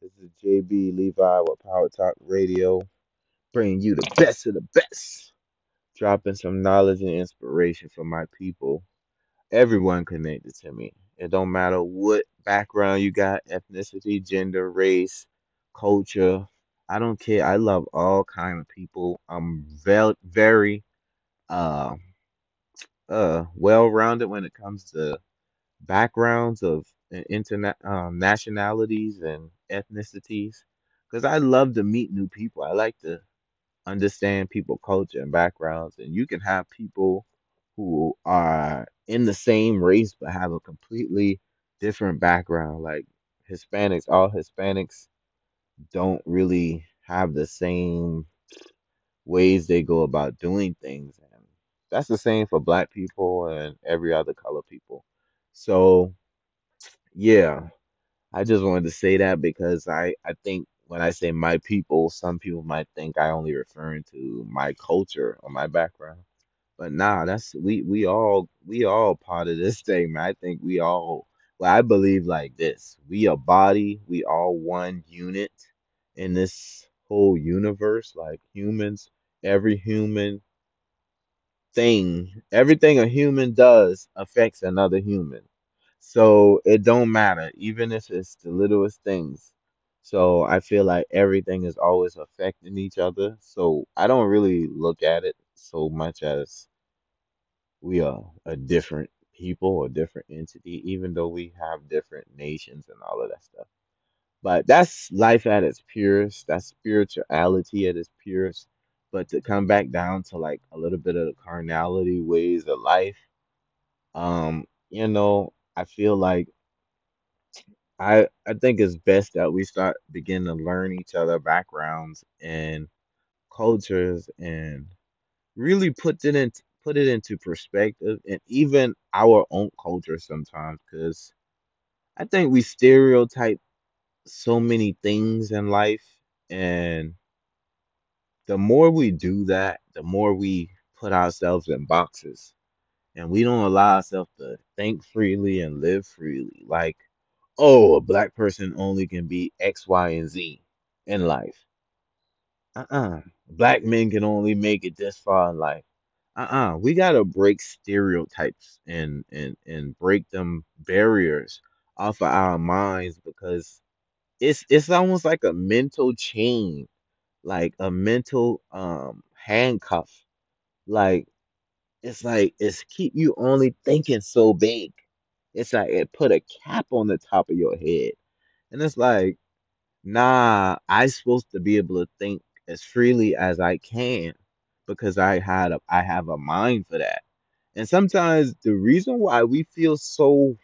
This is JB Levi with Power Talk Radio, bringing you the best of the best, dropping some knowledge and inspiration for my people. Everyone connected to me. It don't matter what background you got, ethnicity, gender, race, culture. I don't care. I love all kind of people. I'm very, very uh, uh, well-rounded when it comes to backgrounds of internet um, nationalities and ethnicities because I love to meet new people. I like to understand people culture and backgrounds and you can have people who are in the same race but have a completely different background like Hispanics all Hispanics don't really have the same ways they go about doing things and that's the same for black people and every other color people so yeah I just wanted to say that because I, I think when I say my people, some people might think I only referring to my culture or my background. But nah, that's we we all we all part of this thing, man. I think we all well, I believe like this. We a body, we all one unit in this whole universe, like humans, every human thing, everything a human does affects another human. So it don't matter, even if it's the littlest things. So I feel like everything is always affecting each other. So I don't really look at it so much as we are a different people or different entity, even though we have different nations and all of that stuff. But that's life at its purest. That's spirituality at its purest. But to come back down to like a little bit of the carnality ways of life, um, you know, I feel like I I think it's best that we start begin to learn each other backgrounds and cultures and really put it in put it into perspective and even our own culture sometimes because I think we stereotype so many things in life and the more we do that, the more we put ourselves in boxes and we don't allow ourselves to think freely and live freely. Like, oh, a black person only can be X, Y, and Z in life. Uh-uh. Black men can only make it this far in life. Uh-uh. We gotta break stereotypes and and and break them barriers off of our minds because it's it's almost like a mental chain, like a mental um handcuff. Like it's like it's keep you only thinking so big. It's like it put a cap on the top of your head. And it's like, nah, I supposed to be able to think as freely as I can because I had a I have a mind for that. And sometimes the reason why we feel so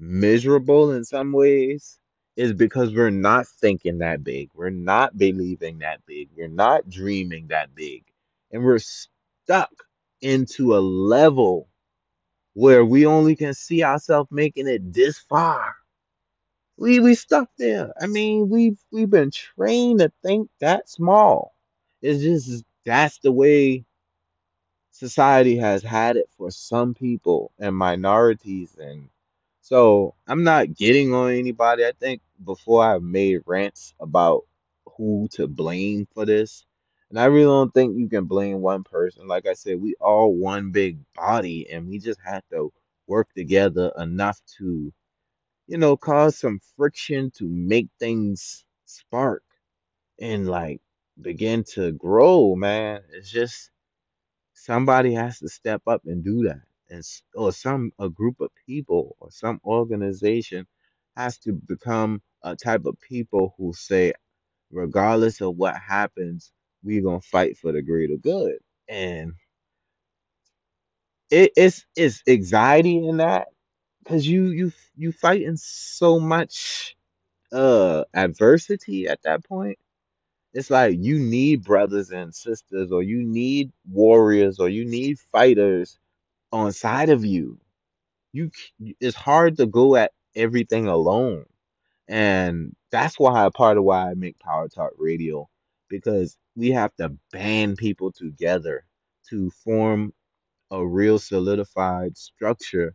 miserable in some ways is because we're not thinking that big. We're not believing that big. We're not dreaming that big. And we're stuck into a level where we only can see ourselves making it this far. We we stuck there. I mean, we've we've been trained to think that small. It's just that's the way society has had it for some people and minorities and so I'm not getting on anybody. I think before I've made rants about who to blame for this. And I really don't think you can blame one person. Like I said, we all one big body and we just have to work together enough to, you know, cause some friction to make things spark and like begin to grow, man. It's just Somebody has to step up and do that. And or some a group of people or some organization has to become a type of people who say, regardless of what happens, we're gonna fight for the greater good. And it, it's it's anxiety in that because you you you fighting so much uh adversity at that point. It's like you need brothers and sisters, or you need warriors, or you need fighters on side of you. You it's hard to go at everything alone. And that's why part of why I make Power Talk Radio because we have to band people together to form a real solidified structure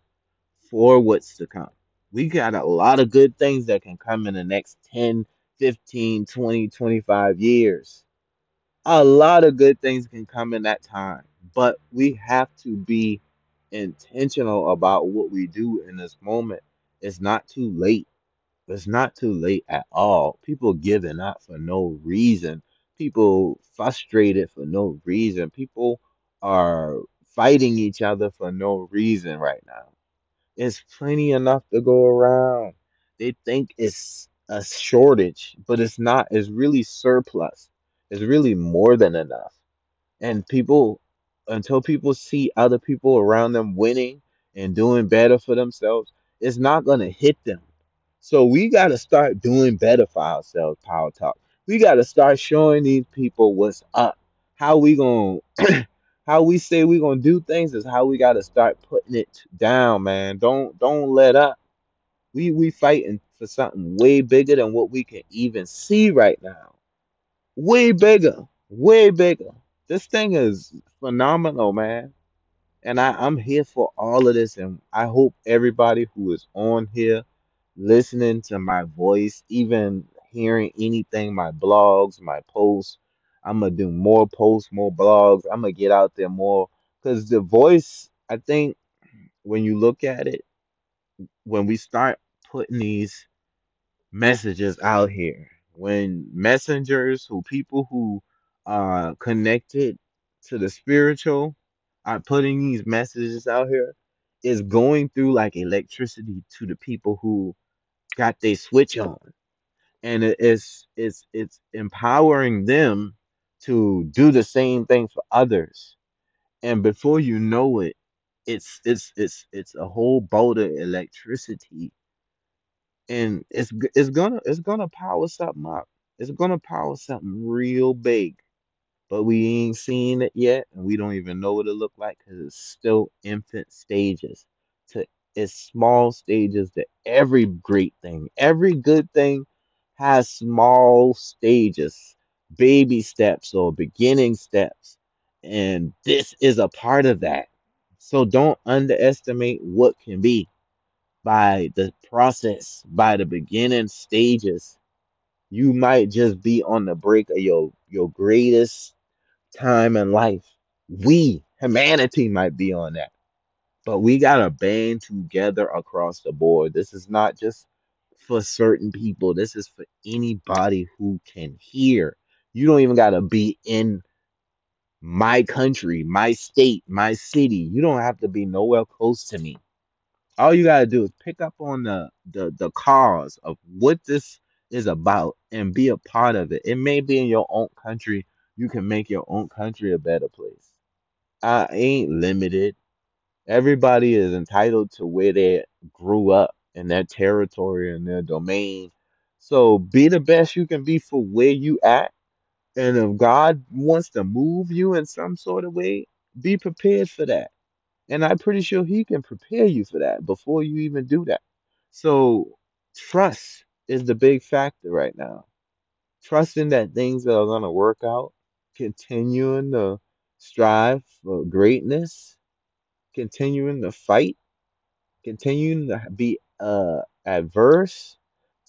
for what's to come. We got a lot of good things that can come in the next 10, 15, 20, 25 years. A lot of good things can come in that time, but we have to be intentional about what we do in this moment. It's not too late. It's not too late at all. People giving up for no reason. People frustrated for no reason. People are fighting each other for no reason right now. It's plenty enough to go around. They think it's a shortage, but it's not. It's really surplus. It's really more than enough. And people, until people see other people around them winning and doing better for themselves, it's not going to hit them. So we got to start doing better for ourselves, Power Talk. We got to start showing these people what's up. How we going to how we say we going to do things is how we got to start putting it down, man. Don't don't let up. We we fighting for something way bigger than what we can even see right now. Way bigger, way bigger. This thing is phenomenal, man. And I, I'm here for all of this. And I hope everybody who is on here listening to my voice, even hearing anything, my blogs, my posts, I'm gonna do more posts, more blogs. I'm gonna get out there more because the voice, I think when you look at it, when we start putting these messages out here. When messengers who people who are connected to the spiritual are putting these messages out here, is going through like electricity to the people who got their switch on. And it's it's it's empowering them to do the same thing for others. And before you know it, it's it's it's it's a whole bolt of electricity and it's it's gonna it's gonna power something up. It's gonna power something real big, but we ain't seen it yet, and we don't even know what it look like because it's still infant stages. To it's small stages to every great thing. Every good thing has small stages, baby steps or beginning steps, and this is a part of that. So don't underestimate what can be by the process, by the beginning stages, you might just be on the brink of your your greatest time in life. We, humanity, might be on that, but we gotta band together across the board. This is not just for certain people. This is for anybody who can hear. You don't even gotta be in my country, my state, my city. You don't have to be nowhere close to me all you gotta do is pick up on the the the cause of what this is about and be a part of it. It may be in your own country. You can make your own country a better place. I ain't limited. Everybody is entitled to where they grew up in their territory and their domain. So be the best you can be for where you at. And if God wants to move you in some sort of way, be prepared for that and I'm pretty sure he can prepare you for that before you even do that. So trust is the big factor right now. Trusting that things are going to work out, continuing to strive for greatness, continuing to fight, continuing to be uh, adverse,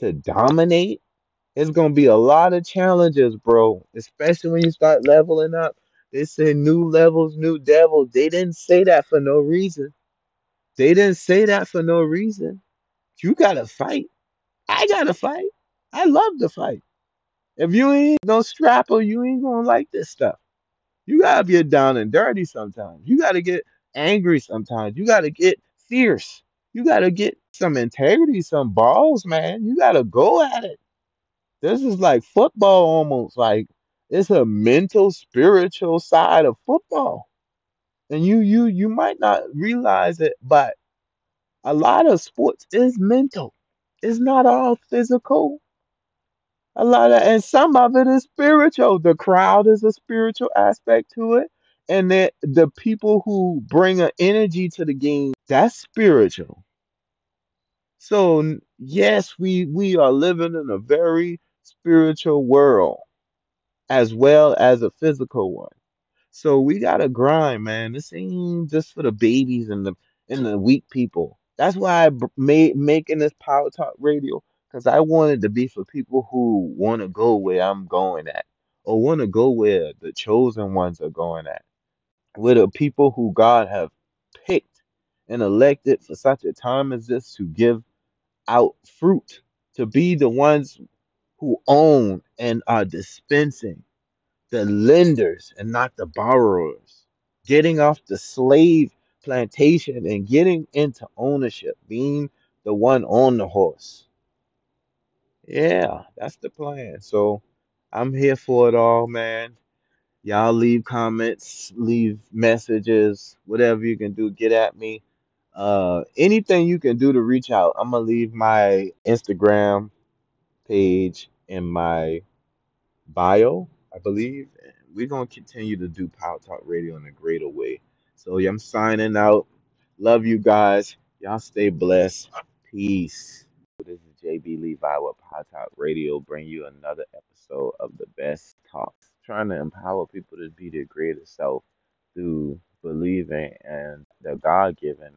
to dominate. It's to be a lot of challenges, bro, especially when you start leveling up. They say new levels, new devils. They didn't say that for no reason They didn't say that for no reason. You gotta fight. I gotta fight. I love to fight. If you ain't no strapper, you ain't gonna like this stuff. You gotta get down and dirty sometimes. You gotta get angry sometimes. You gotta get fierce. You gotta get some integrity, some balls, man. You gotta go at it. This is like football almost. Like it's a mental, spiritual side of football. And you you you might not realize it, but A lot of sports is mental. It's not all physical. A lot of, and some of it is spiritual. The crowd is a spiritual aspect to it. And that the people who bring an energy to the game, that's spiritual. So yes, we we are living in a very spiritual world as well as a physical one. So we gotta grind, man. This ain't just for the babies and the and the weak people. That's why I made making this Power Talk Radio. Because I wanted to be for people who want to go where I'm going at, or want to go where the chosen ones are going at, where the people who God have and elected for such a time as this to give out fruit, to be the ones who own and are dispensing, the lenders and not the borrowers, getting off the slave plantation and getting into ownership, being the one on the horse Yeah, that's the plan. So I'm here for it all, man. Y'all leave comments, leave messages, whatever you can do, get at me. Uh, anything you can do to reach out. I'm gonna leave my Instagram page in my bio, I believe. And we're gonna continue to do Power Talk Radio in a greater way. So yeah, I'm signing out. Love you guys. Y'all stay blessed. Peace. This is JB Levi with Power Talk Radio, bring you another episode of the best talks, trying to empower people to be their greatest self through believing and the God given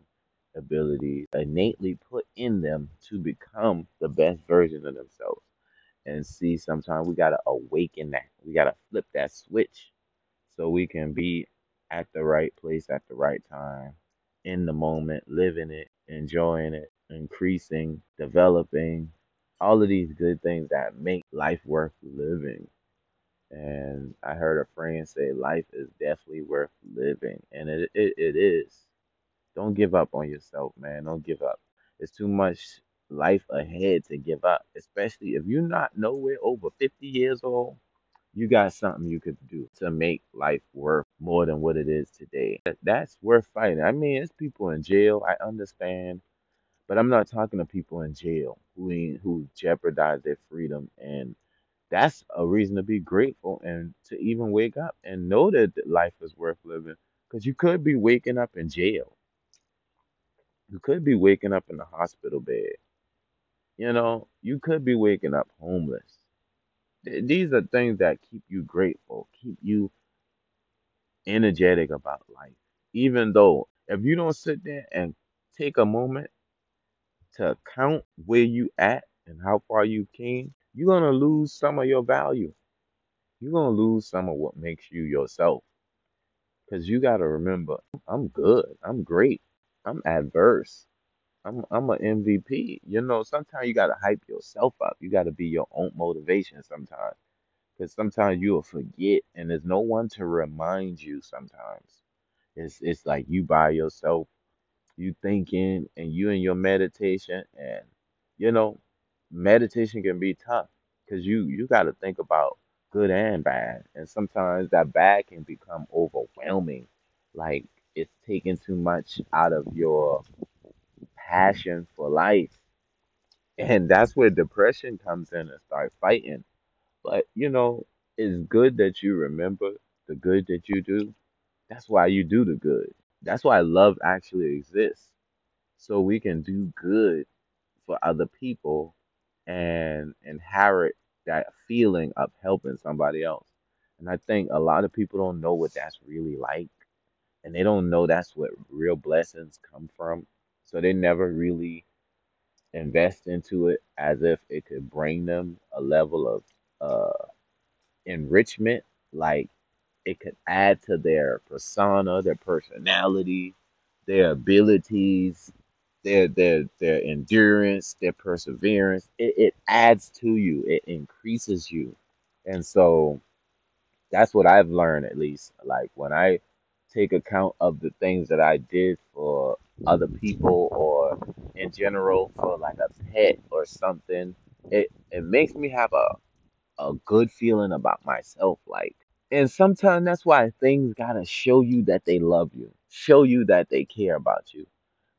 ability innately put in them to become the best version of themselves. And see, sometimes we got to awaken that. We got to flip that switch so we can be at the right place at the right time, in the moment, living it, enjoying it, increasing, developing, all of these good things that make life worth living. And I heard a friend say life is definitely worth living, and it it, it is. Don't give up on yourself, man. Don't give up. It's too much life ahead to give up, especially if you're not nowhere over 50 years old you got something you could do to make life worth more than what it is today. That's worth fighting. I mean, it's people in jail. I understand, but I'm not talking to people in jail who who jeopardize their freedom, and that's a reason to be grateful and to even wake up and know that life is worth living. Because you could be waking up in jail. You could be waking up in a hospital bed. You know, you could be waking up homeless. Th- These are things that keep you grateful, keep you energetic about life. Even though if you don't sit there and take a moment to count where you at and how far you came, you're gonna lose some of your value. You're gonna lose some of what makes you yourself. Cause you gotta remember, I'm good. I'm great. I'm adverse. I'm I'm an MVP. You know, sometimes you gotta hype yourself up. You gotta be your own motivation sometimes. Because sometimes you'll forget and there's no one to remind you sometimes. It's it's like you by yourself, you thinking and you in your meditation and you know, meditation can be tough because you you got to think about good and bad. And sometimes that bad can become overwhelming. Like it's taking too much out of your passion for life. And that's where depression comes in and start fighting. But you know, it's good that you remember the good that you do. That's why you do the good. That's why love actually exists. So we can do good for other people and inherit that feeling of helping somebody else. And I think a lot of people don't know what that's really like. And they don't know that's what real blessings come from. So they never really invest into it as if it could bring them a level of uh, enrichment. Like it could add to their persona, their personality, their abilities, their their their endurance, their perseverance. It, it adds to you. It increases you. And so that's what I've learned at least. Like when I take account of the things that I did for other people or in general for like a pet or something, it it makes me have a a good feeling about myself. Like, and sometimes that's why things gotta show you that they love you, show you that they care about you.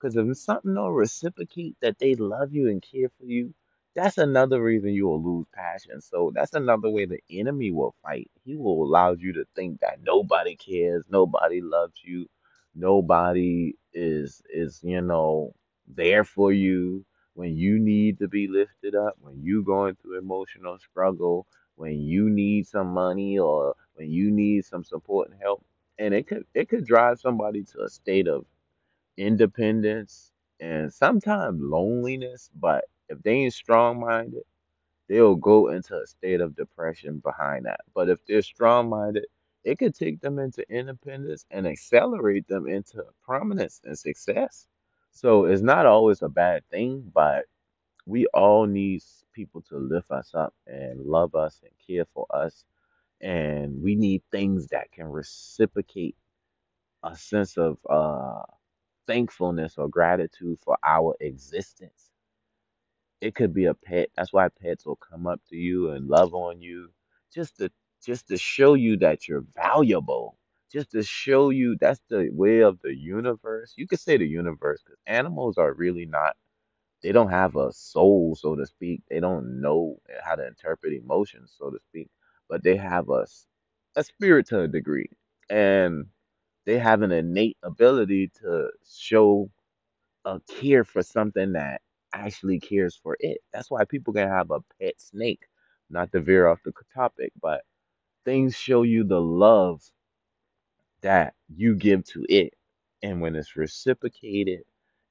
Because if something don't reciprocate that they love you and care for you, that's another reason you will lose passion. So that's another way the enemy will fight. He will allow you to think that nobody cares, nobody loves you, nobody is is you know there for you when you need to be lifted up, when you going through emotional struggle, when you need some money or when you need some support and help. And it could it could drive somebody to a state of independence and sometimes loneliness. But If they ain't strong minded, they'll go into a state of depression behind that. But if they're strong minded, it could take them into independence and accelerate them into prominence and success. So it's not always a bad thing, but we all need people to lift us up and love us and care for us. And we need things that can reciprocate a sense of uh, thankfulness or gratitude for our existence. It could be a pet. That's why pets will come up to you and love on you just to just to show you that you're valuable. Just to show you that's the way of the universe. You could say the universe because animals are really not they don't have a soul, so to speak. They don't know how to interpret emotions, so to speak. But they have a, a spirit to a degree. And they have an innate ability to show a care for something that actually cares for it. That's why people can have a pet snake, not to veer off the topic, but things show you the love that you give to it. And when it's reciprocated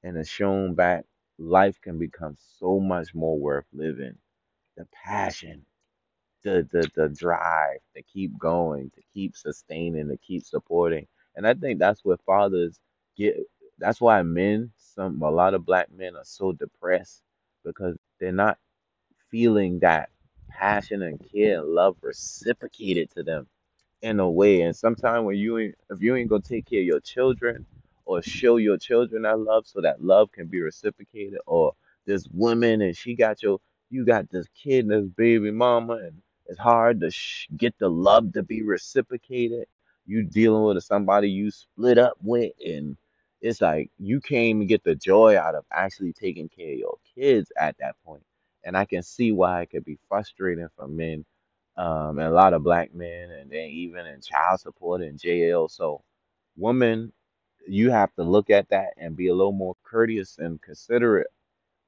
and it's shown back, life can become so much more worth living. The passion, the the the drive to keep going, to keep sustaining, to keep supporting. And I think that's what fathers get that's why men, some a lot of black men are so depressed because they're not feeling that passion and care and love reciprocated to them in a way. And sometimes when you ain't, if you ain't gonna take care of your children or show your children that love, so that love can be reciprocated, or this woman and she got your, you got this kid and this baby mama, and it's hard to sh- get the love to be reciprocated. You dealing with somebody you split up with, and it's like you can't even get the joy out of actually taking care of your kids at that point. And I can see why it could be frustrating for men um, and a lot of black men, and then even in child support and jail. So, women, you have to look at that and be a little more courteous and considerate,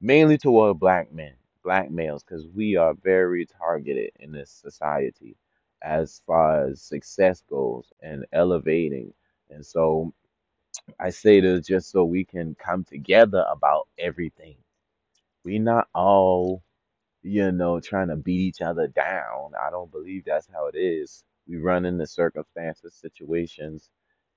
mainly toward black men, black males, because we are very targeted in this society as far as success goes and elevating. And so, I say this just so we can come together about everything. We not all you know, trying to beat each other down. I don't believe that's how it is. We run into circumstances, situations,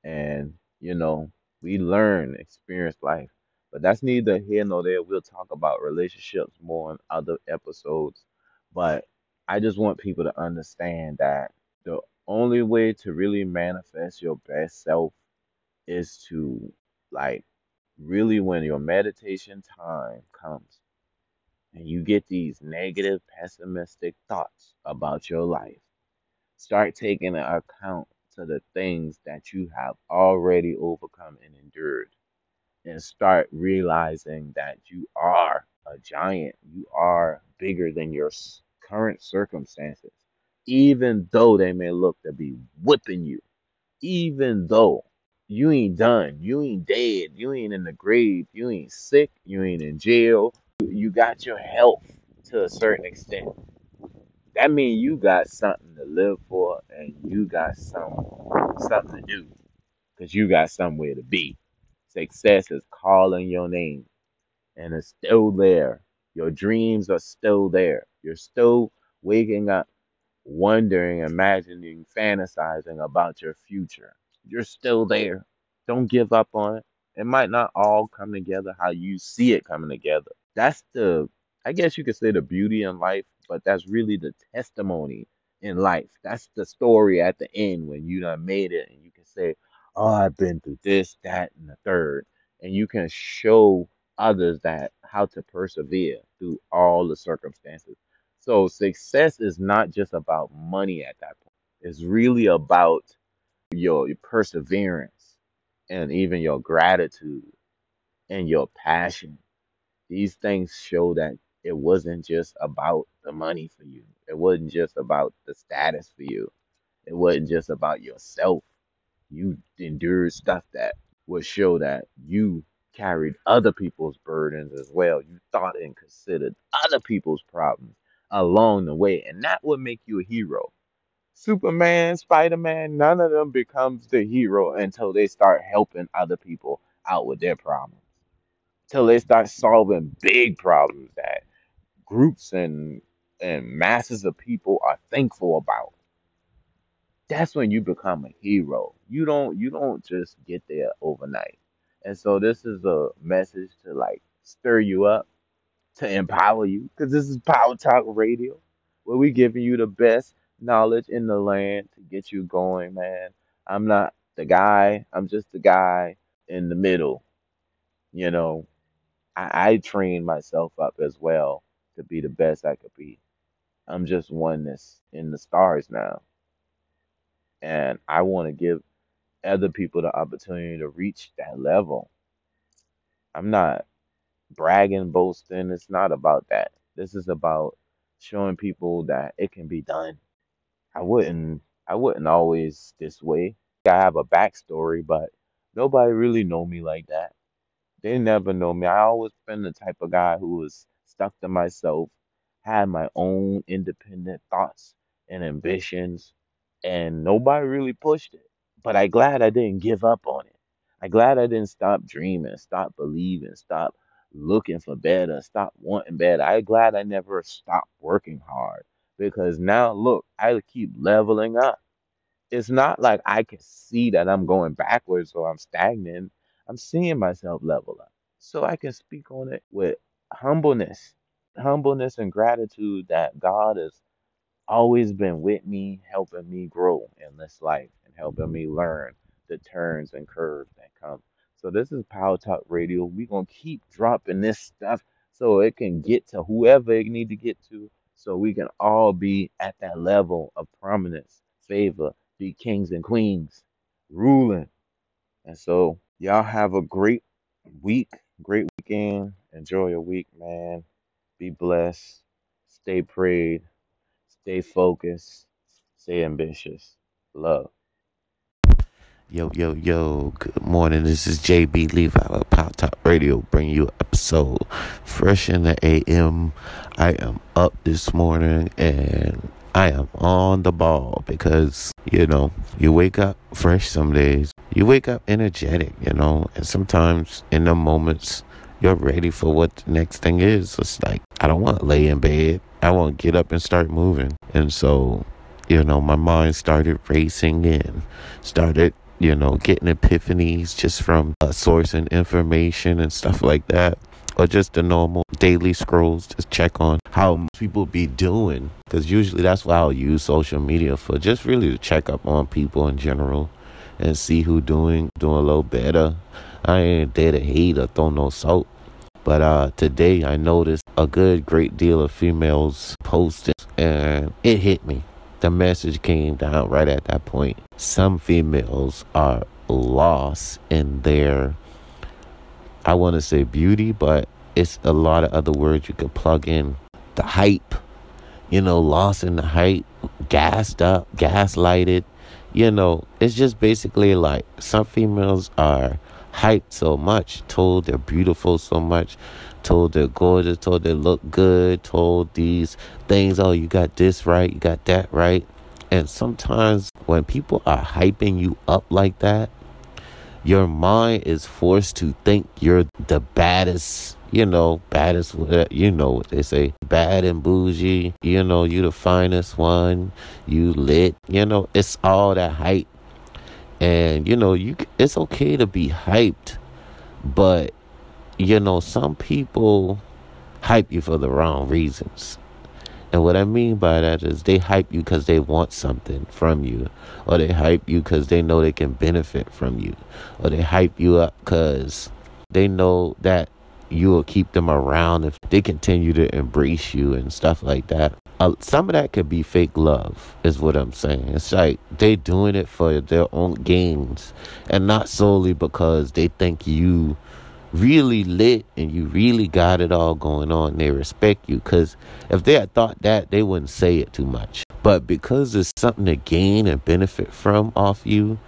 and, you know, we learn, experience life. But that's neither here nor there. We'll talk about relationships more in other episodes. But I just want people to understand that the only way to really manifest your best self is to, like, really, when your meditation time comes and you get these negative, pessimistic thoughts about your life, start taking account to the things that you have already overcome and endured, and start realizing that you are a giant. You are bigger than your current circumstances, even though they may look to be whipping you, even though you ain't done, you ain't dead, you ain't in the grave, you ain't sick, you ain't in jail, you got your health to a certain extent. That means you got something to live for and you got some something to do because you got somewhere to be. Success is calling your name and it's still there. Your dreams are still there. You're still waking up wondering, imagining, fantasizing about your future. You're still there. Don't give up on it. It might not all come together how you see it coming together. That's the, I guess you could say the beauty in life, but that's really the testimony in life. That's the story at the end when you done made it and you can say, Oh, I've been through this, that, and the third. And you can show others that how to persevere through all the circumstances so success is not just about money at that point. It's really about your, your perseverance and even your gratitude and your passion. These things show that it wasn't just about the money for you. It wasn't just about the status for you. It wasn't just about yourself. You endured stuff that would show that you carried other people's burdens as well. You thought and considered other people's problems along the way, and that would make you a hero. Superman, Spider Man, none of them becomes the hero until they start helping other people out with their problems. Till they start solving big problems that groups and and masses of people are thankful about that's when you become a hero. You don't you don't just get there overnight. And so this is a message to like stir you up, to empower you, because this is Power Talk Radio, where we giving you the best knowledge in the land to get you going, man. I'm not the guy, I'm just the guy in the middle. You know, I, I train myself up as well to be the best I could be. I'm just one that's in the stars now. And I want to give other people the opportunity to reach that level. I'm not bragging, boasting. It's not about that. This is about showing people that it can be done. I wouldn't I wouldn't always this way. I have a backstory, but nobody really know me like that. They never know me. I always been the type of guy who was stuck to myself, had my own independent thoughts and ambitions, and nobody really pushed it. But I glad I didn't give up on it. I glad I didn't stop dreaming, stop believing, stop looking for better, stop wanting better. I glad I never stopped working hard because now look, I keep leveling up. It's not like I can see that I'm going backwards or I'm stagnant. I'm seeing myself level up. So I can speak on it with humbleness, humbleness and gratitude that God has always been with me, helping me grow in this life and helping me learn the turns and curves that come. So this is Power Talk Radio. We're gonna keep dropping this stuff so it can get to whoever it need to get to, so we can all be at that level of prominence, favor, be kings and queens, ruling. And so y'all have a great week, great weekend. Enjoy your week, man. Be blessed. Stay prayed. Stay focused. Stay ambitious. Love. Yo, yo, yo, good morning. This is JB Levi of Power Talk Radio, bringing you episode fresh in the AM. I am up this morning and I am on the ball because, you know, you wake up fresh some days. You wake up energetic, you know, and sometimes in the moments you're ready for what the next thing is. It's like, I don't want to lay in bed. I want to get up and start moving. And so, you know, my mind started racing and started you know, getting epiphanies just from uh, sourcing information and stuff like that. Or just the normal daily scrolls, just check on how people be doing. Because usually that's what I'll use social media for, just really to check up on people in general and see who doing doing a little better. I ain't there to hate or throw no salt. But uh, today I noticed a good great deal of females posting and it hit me the message came down right at that point. Some females are lost in their, I want to say beauty, but it's a lot of other words you could plug in. The hype, you know, lost in the hype, gassed up, gaslighted. You know, it's just basically like some females are hyped so much, told they're beautiful so much, told they're gorgeous, told they look good, told these things, oh, you got this right, you got that right. And sometimes when people are hyping you up like that, your mind is forced to think you're the baddest, you know, baddest, uh, you know what they say, bad and bougie, you know, you the finest one, you lit, you know, it's all that hype. And, you know, you it's okay to be hyped, but you know, some people hype you for the wrong reasons. And what I mean by that is they hype you because they want something from you, or they hype you because they know they can benefit from you, or they hype you up because they know that you will keep them around if they continue to embrace you and stuff like that. Uh, some of that could be fake love, is what I'm saying. It's like they doing it for their own gains, and not solely because they think you really lit and you really got it all going on, they respect you. Because if they had thought that, they wouldn't say it too much. But because there's something to gain and benefit from off you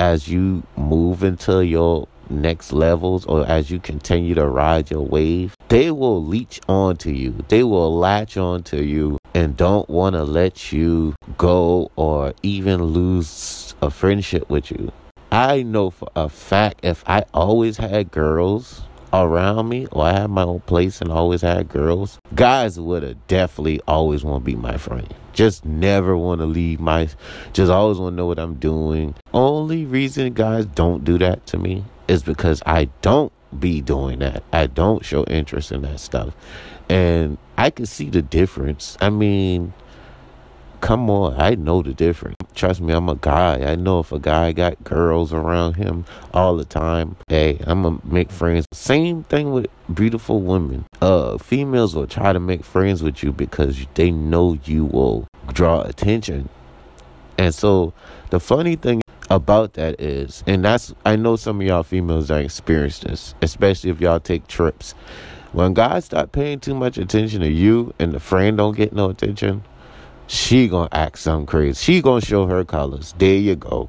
as you move into your next levels or as you continue to ride your wave, they will leech onto you. They will latch onto you and don't want to let you go or even lose a friendship with you. I know for a fact if I always had girls around me or I had my own place and always had girls, guys would have definitely always want to be my friend. Just never want to leave my, just always want to know what I'm doing. Only reason guys don't do that to me is because I don't be doing that. I don't show interest in that stuff. And I can see the difference. I mean, come on, I know the difference. Trust me, I'm a guy. I know if a guy got girls around him all the time, hey, I'm gonna make friends. Same thing with beautiful women. Uh, females will try to make friends with you because they know you will draw attention. And so the funny thing about that is, and that's I know some of y'all females that experience this, especially if y'all take trips. When guys start paying too much attention to you and the friend don't get no attention, she gonna act some crazy. She gonna show her colors. There you go.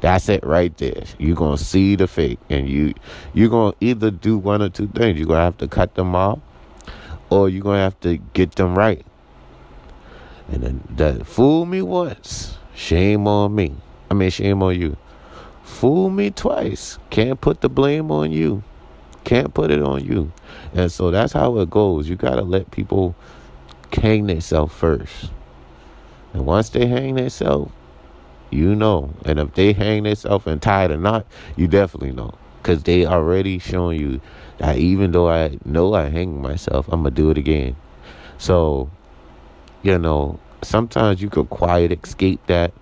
That's it right there. You gonna see the fake, and you you gonna either do one or two things. You gonna have to cut them off, or you gonna have to get them right. And then that fool me once, shame on me. I mean, shame on you. Fool me twice, can't put the blame on you. Can't put it on you. And so that's how it goes. You gotta let people hang themselves first. And once they hang themselves, you know. And if they hang themselves and tie a knot, you definitely know. Because they already showing you that even though I know I hang myself, I'm going to do it again. So, you know, sometimes you could quiet escape that,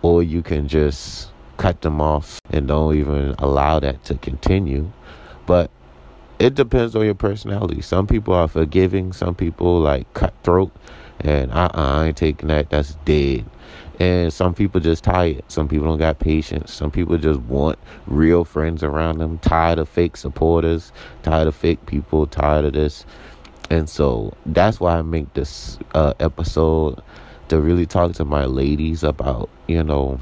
or you can just cut them off and don't even allow that to continue. But it depends on your personality. Some people are forgiving, some people like cutthroat, and uh I ain't taking that. That's dead. And some people just tired. Some people don't got patience. Some people just want real friends around them. Tired of fake supporters. Tired of fake people. Tired of this. And so that's why I make this uh, episode to really talk to my ladies about you know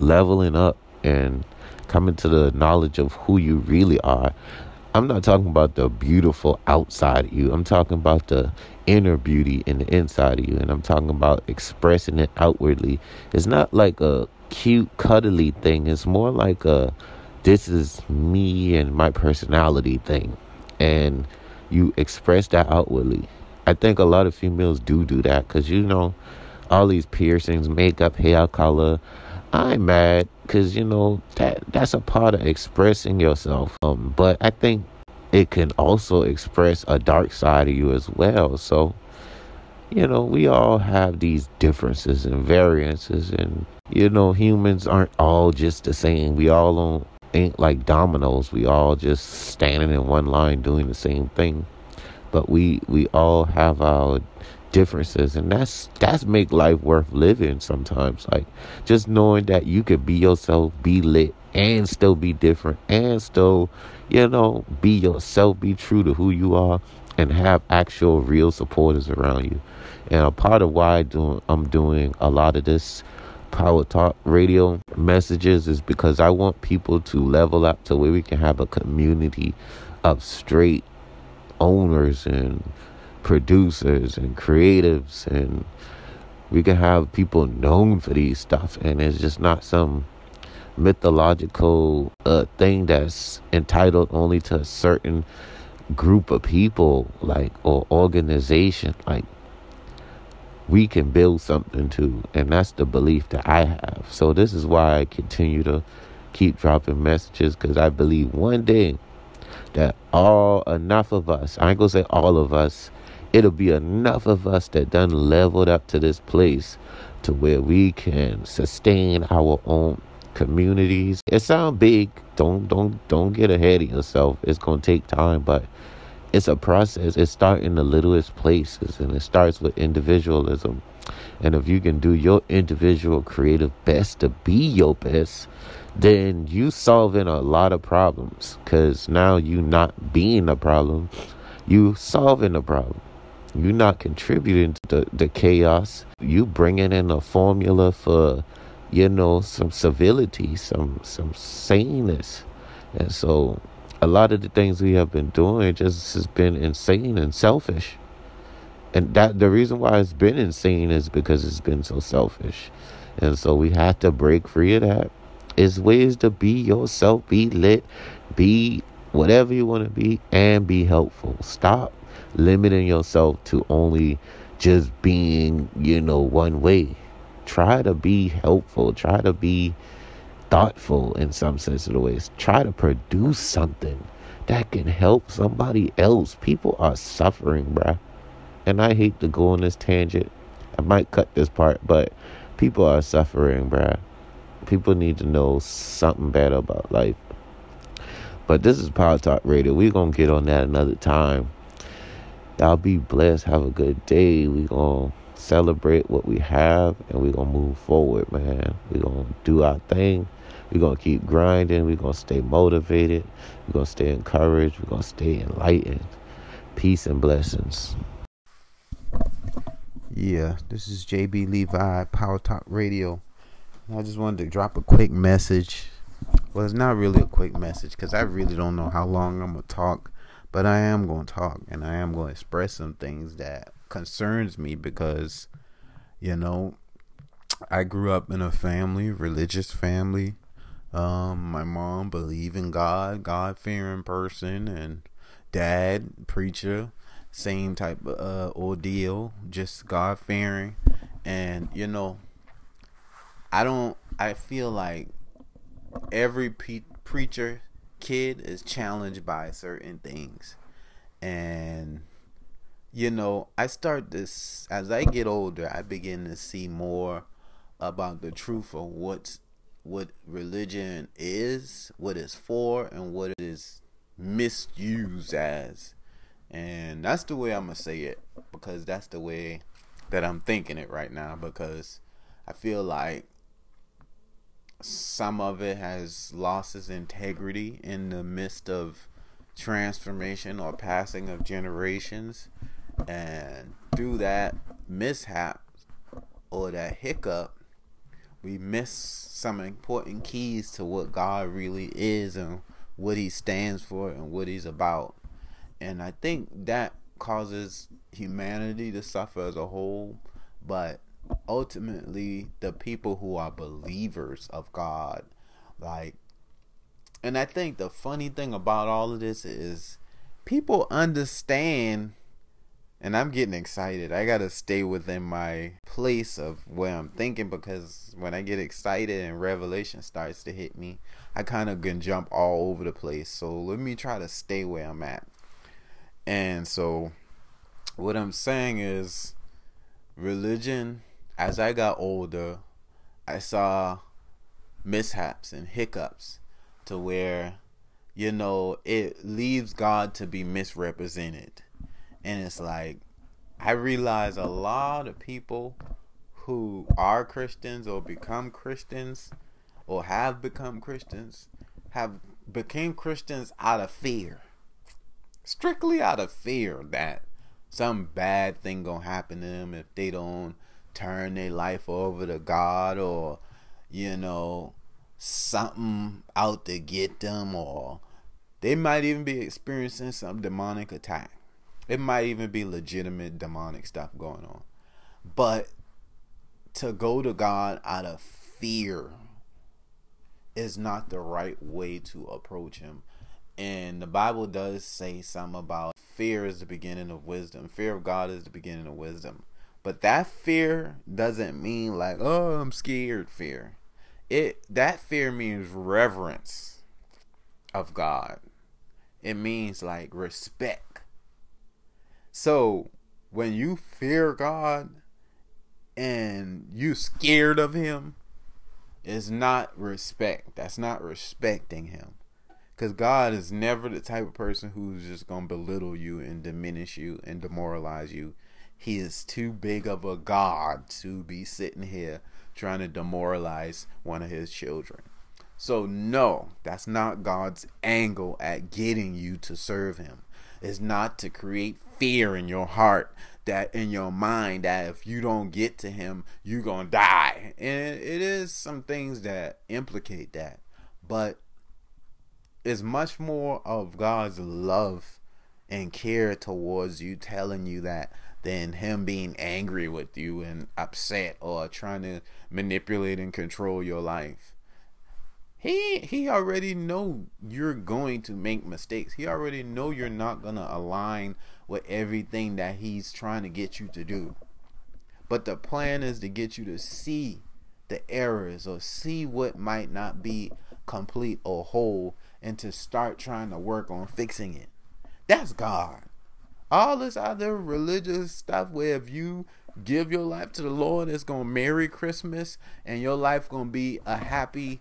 leveling up and coming to the knowledge of who you really are. I'm not talking about the beautiful outside of you. I'm talking about the inner beauty in the inside of you. And I'm talking about expressing it outwardly. It's not like a cute, cuddly thing. It's more like a this is me and my personality thing. And you express that outwardly. I think a lot of females do do that because, you know, all these piercings, makeup, hair color. I'm mad because you know that that's a part of expressing yourself. Um, but I think it can also express a dark side of you as well. So, you know, we all have these differences and variances, and you know, humans aren't all just the same. We all don't ain't like dominoes. We all just standing in one line doing the same thing, but we we all have our differences and that's that's make life worth living sometimes. Like just knowing that you can be yourself be lit and still be different and still you know be yourself be true to who you are and have actual real supporters around you. And a part of why I do, i'm doing a lot of this power talk radio messages is because i want people to level up to where we can have a community of straight owners and producers and creatives and we can have people known for these stuff and it's just not some mythological uh, thing that's entitled only to a certain group of people like or organization. Like we can build something too and that's the belief that i have. So this is why i continue to keep dropping messages because i believe one day that all enough of us i ain't gonna say all of us it'll be enough of us that done leveled up to this place to where we can sustain our own communities. It sounds big. Don't don't don't get ahead of yourself. It's gonna take time, but it's a process. It starts in the littlest places and it starts with individualism. And if you can do your individual creative best to be your best, then you solving a lot of problems. Cause now you not being a problem, you solving a problem. You're not contributing to the, the chaos. You bringing in a formula for, you know, some civility, some some saneness. And so a lot of the things we have been doing just has been insane and selfish. And that the reason why it's been insane is because it's been so selfish. And so we have to break free of that. It's ways to be yourself, be lit, be whatever you want to be and be helpful. Stop limiting yourself to only just being, you know, one way. Try to be helpful. Try to be thoughtful in some sense of the ways. Try to produce something that can help somebody else. People are suffering, bruh. And I hate to go on this tangent. I might cut this part, but people are suffering, bruh. People need to know something better about life. But this is Power Talk Radio. We're going to get on that another time. Y'all be blessed. Have a good day. Going to celebrate what we have and going to move forward, man. Going to do our thing. Going to keep grinding. Going to stay motivated. Going to stay encouraged. Going to stay enlightened. Peace and blessings. Yeah, this is JB Levi, Power Talk Radio. I just wanted to drop a quick message. Well, it's not really a quick message because I really don't know how long I'm going to talk, but I am going to talk and I am going to express some things that concerns me because, you know, I grew up in a family, religious family. Um, my mom believed in God, God fearing person, and dad preacher same type of uh, ordeal, just God fearing, and you know, I don't. I feel like every preacher kid is challenged by certain things, and you know, I start this as I get older. I begin to see more about the truth of what's what religion is, what it's for, and what it is misused as and that's the way I'm gonna say it because that's the way that I'm thinking it right now because I feel like some of it has lost its integrity in the midst of transformation or passing of generations. And through that mishap or that hiccup we miss some important keys to what God really is and what he stands for and what he's about. And I think that causes humanity to suffer as a whole, but ultimately the people who are believers of God, like, and I think the funny thing about all of this is people understand. And I'm getting excited. I gotta stay within my place of where I'm thinking because when I get excited and revelation starts to hit me, I kind of can jump all over the place. So let me try to stay where I'm at. And so, what I'm saying is, religion, as I got older, I saw mishaps and hiccups to where, you know, it leaves God to be misrepresented. And it's like, I realize a lot of people who are Christians or become Christians or have become Christians have became Christians out of fear strictly out of fear that some bad thing gonna happen to them if they don't turn their life over to God or you know something out to get them or they might even be experiencing some demonic attack. It might even be legitimate demonic stuff going on. But to go to God out of fear is not the right way to approach him. And the Bible does say something about fear is the beginning of wisdom. Fear of God is the beginning of wisdom. But that fear doesn't mean like, oh, I'm scared fear. It that fear means reverence of God. It means like respect. So when you fear God and you scared of him, it's not respect. That's not respecting him. Because God is never the type of person who's just going to belittle you and diminish you and demoralize you. He is too big of a God to be sitting here trying to demoralize one of his children. So, no, that's not God's angle at getting you to serve him. It's not to create fear in your heart that in your mind that if you don't get to him, you're going to die. And it is some things that implicate that. But it's much more of God's love and care towards you, telling you that than him being angry with you and upset or trying to manipulate and control your life. he he already know you're going to make mistakes. He already know you're not gonna align with everything that he's trying to get you to do. But the plan is to get you to see the errors or see what might not be complete or whole and to start trying to work on fixing it. That's God. All this other religious stuff where if you give your life to the Lord, it's gonna Merry Christmas and your life gonna be a happy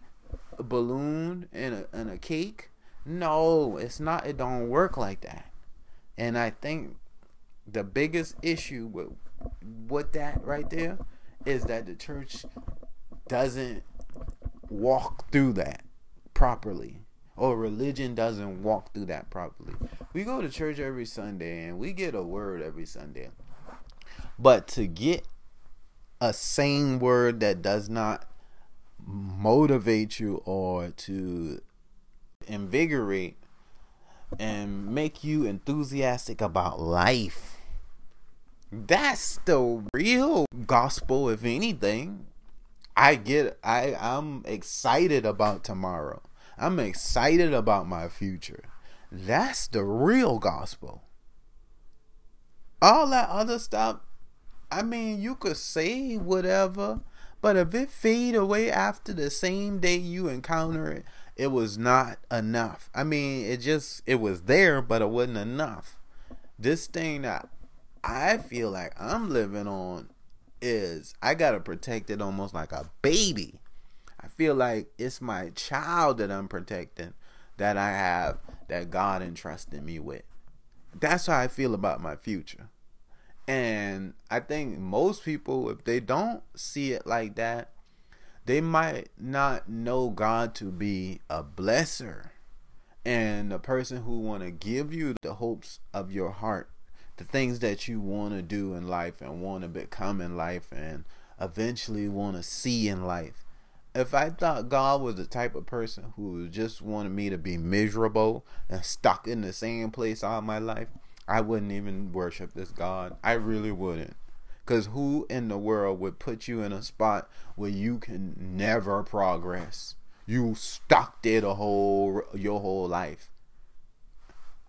balloon and a, and a cake. No, it's not. It don't work like that. And I think the biggest issue with with that right there is that the church doesn't walk through that properly or religion doesn't walk through that properly. We go to church every Sunday and we get a word every Sunday. But to get a sane word that does not motivate you or to invigorate and make you enthusiastic about life. That's the real gospel, if anything. I get I I'm excited about tomorrow. I'm excited about my future. That's the real gospel. All that other stuff, I mean, you could say whatever, but if it fade away after the same day you encounter it, it was not enough. I mean, it just it was there, but it wasn't enough. This thing that I feel like I'm living on is I gotta protect it almost like a baby. I feel like it's my child that I'm protecting that I have that God entrusted me with. That's how I feel about my future. And I think most people, if they don't see it like that, they might not know God to be a blesser and a person who want to give you the hopes of your heart, the things that you want to do in life and want to become in life and eventually want to see in life. If I thought God was the type of person who just wanted me to be miserable and stuck in the same place all my life, I wouldn't even worship this God. I really wouldn't. Because who in the world would put you in a spot where you can never progress? You stuck there the whole your whole life.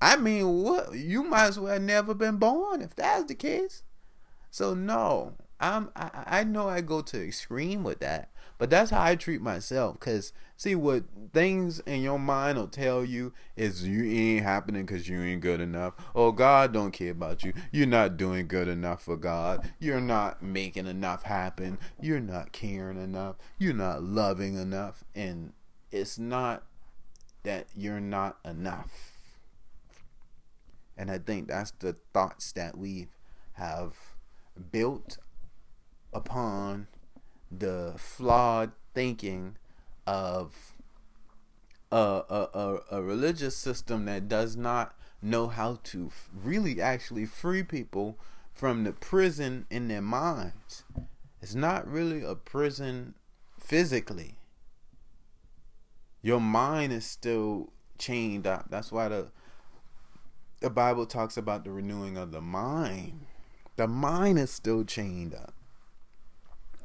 I mean, what you might as well never been born if that's the case. So no, I'm I, I know I go to extreme with that, but that's how I treat myself. Cause see what things in your mind will tell you is you ain't happening because you ain't good enough. Oh, God don't care about you. You're not doing good enough for God. You're not making enough happen. You're not caring enough. You're not loving enough. And it's not that you're not enough. And I think that's the thoughts that we have built upon the flawed thinking of a, a, a, a religious system that does not know how to really actually free people from the prison in their minds. It's not really a prison physically. Your mind is still chained up. That's why the the Bible talks about the renewing of the mind. The mind is still chained up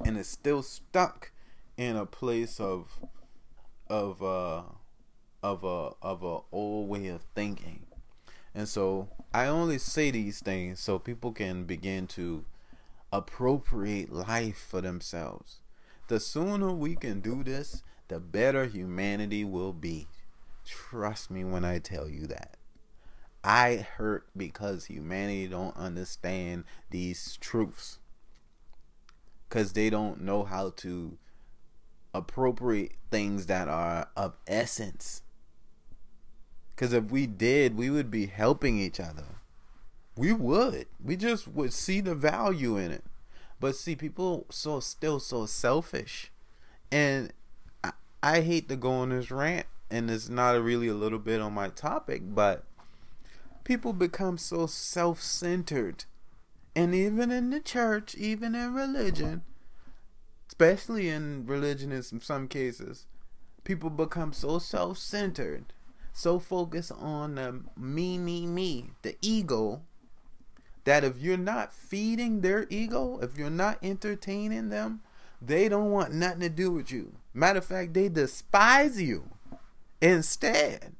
and is still stuck in a place of of uh of a of a old way of thinking. And so I only say these things so people can begin to appropriate life for themselves. The sooner we can do this, the better humanity will be. Trust me when I tell you that. I hurt because humanity don't understand these truths because they don't know how to appropriate things that are of essence. Because if we did, we would be helping each other. We would. We just would see the value in it. But see, people so still so selfish, and I, I hate to go on this rant, and it's not really a little bit on my topic, but people become so self-centered and even in the church, even in religion, especially in religion in some some cases, people become so self centered, so focused on the me, me, me, the ego, that if you're not feeding their ego, if you're not entertaining them, they don't want nothing to do with you. Matter of fact, they despise you instead.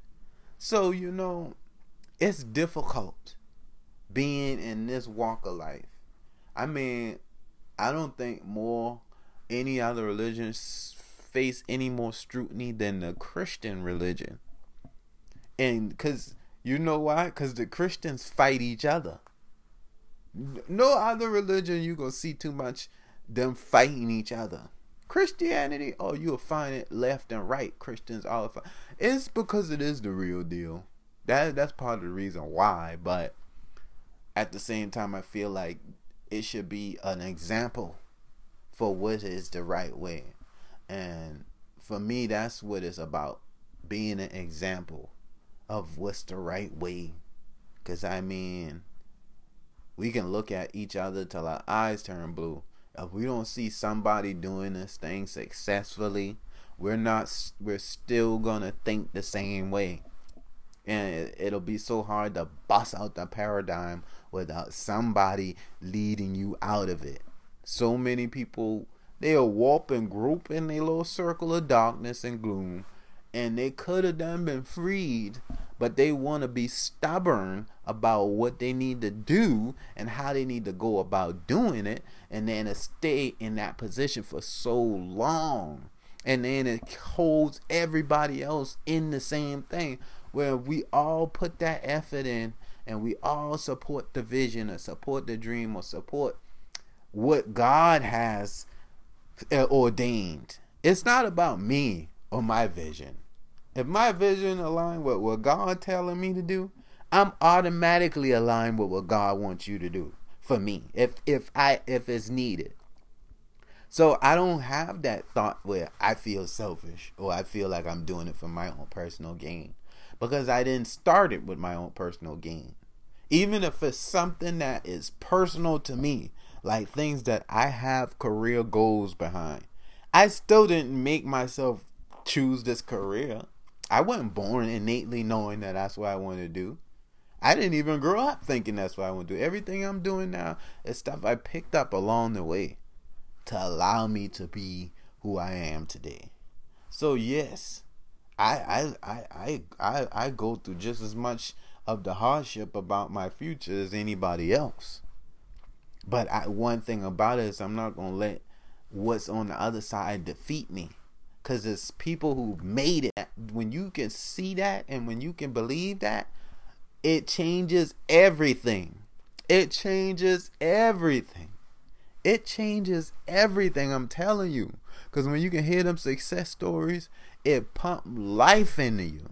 So, you know, it's difficult being in this walk of life. I mean, I don't think more any other religions face any more scrutiny than the Christian religion. And because you know why? Because the Christians fight each other. No other religion you gonna see too much them fighting each other. Christianity, oh, you'll find it left and right. Christians all fight. It's because it is the real deal. That that's part of the reason why. But at the same time, I feel like it should be an example for what is the right way. And for me, that's what it's about being an example of what's the right way. Because, I mean, we can look at each other till our eyes turn blue. If we don't see somebody doing this thing successfully, we're not, we're still gonna think the same way. And it, will be so hard to bust out the paradigm without somebody leading you out of it. So many people they'll warp and group in a little circle of darkness and gloom, and they could have done been freed, but they want to be stubborn about what they need to do and how they need to go about doing it, and then to stay in that position for so long. And then it holds everybody else in the same thing where we all put that effort in and we all support the vision or support the dream or support what God has uh, ordained. It's not about me or my vision. If my vision aligns with what God telling me to do, I'm automatically aligned with what God wants you to do for me. If if I if it's needed. So I don't have that thought where I feel selfish or I feel like I'm doing it for my own personal gain because I didn't start it with my own personal gain. Even if it's something that is personal to me, like things that I have career goals behind. I still didn't make myself choose this career. I wasn't born innately knowing that that's what I wanted to do. I didn't even grow up thinking that's what I want to do. Everything I'm doing now is stuff I picked up along the way to allow me to be who I am today. So yes, I I I I I, go through just as much of the hardship about my future as anybody else. But I, one thing about it is I'm not gonna let what's on the other side defeat me, cause it's people who made it. When you can see that and when you can believe that, it changes everything. It changes everything. It changes everything. I'm telling you, cause when you can hear them success stories, it pump life into you,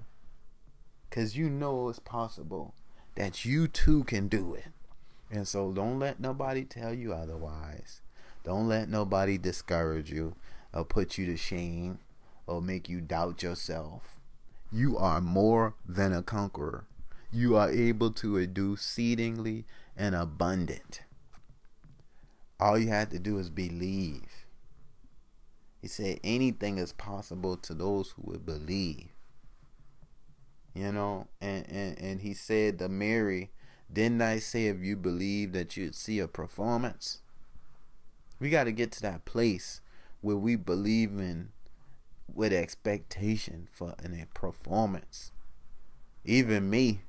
cause you know it's possible that you too can do it. And so don't let nobody tell you otherwise. Don't let nobody discourage you or put you to shame or make you doubt yourself. You are more than a conqueror. You are able to do exceedingly and abundant. All you have to do is believe. He said anything is possible to those who would believe. You know, and, and, and he said to Mary, didn't I say if you believe that you'd see a performance? We got to get to that place where we believe in with expectation for an, a performance. Even me,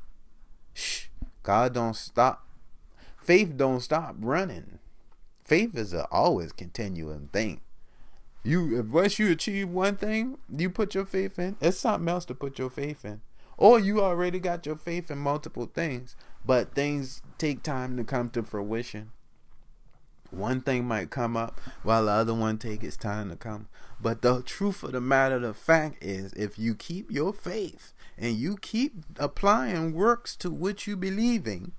shh, God don't stop. Faith don't stop running. Faith is a always continuing thing. You if once you achieve one thing, you put your faith in. It's something else to put your faith in. Or you already got your faith in multiple things, but things take time to come to fruition. One thing might come up while the other one take its time to come. But the truth of the matter, the fact is, if you keep your faith and you keep applying works to what you believing,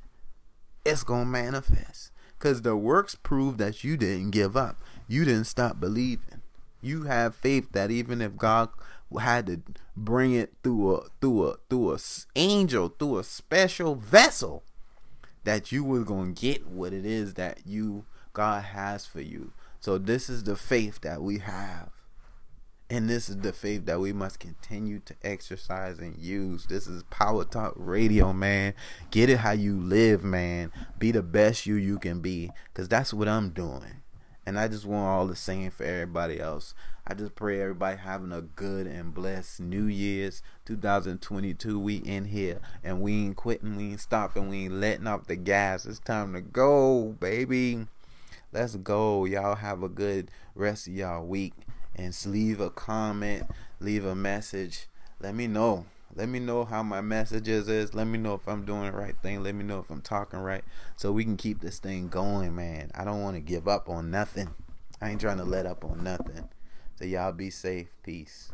it's gonna manifest. Cause the works prove that you didn't give up. You didn't stop believing. You have faith that even if God had to bring it through a through a through a angel through a special vessel that you were going to get what it is that you God has for you. So this is the faith that we have. And this is the faith that we must continue to exercise and use. This is Power Talk Radio, man. Get it how you live, man. Be the best you you can be cuz that's what I'm doing. And I just want all the same for everybody else. I just pray everybody having a good and blessed New Year's 2022. We in here and we ain't quitting, we ain't stopping, we ain't letting off the gas. It's time to go, baby. Let's go. Y'all have a good rest of y'all week. And leave a comment, leave a message. Let me know. Let me know how my messages is. Let me know if I'm doing the right thing. Let me know if I'm talking right. So we can keep this thing going, man. I don't want to give up on nothing. I ain't trying to let up on nothing. So y'all be safe. Peace.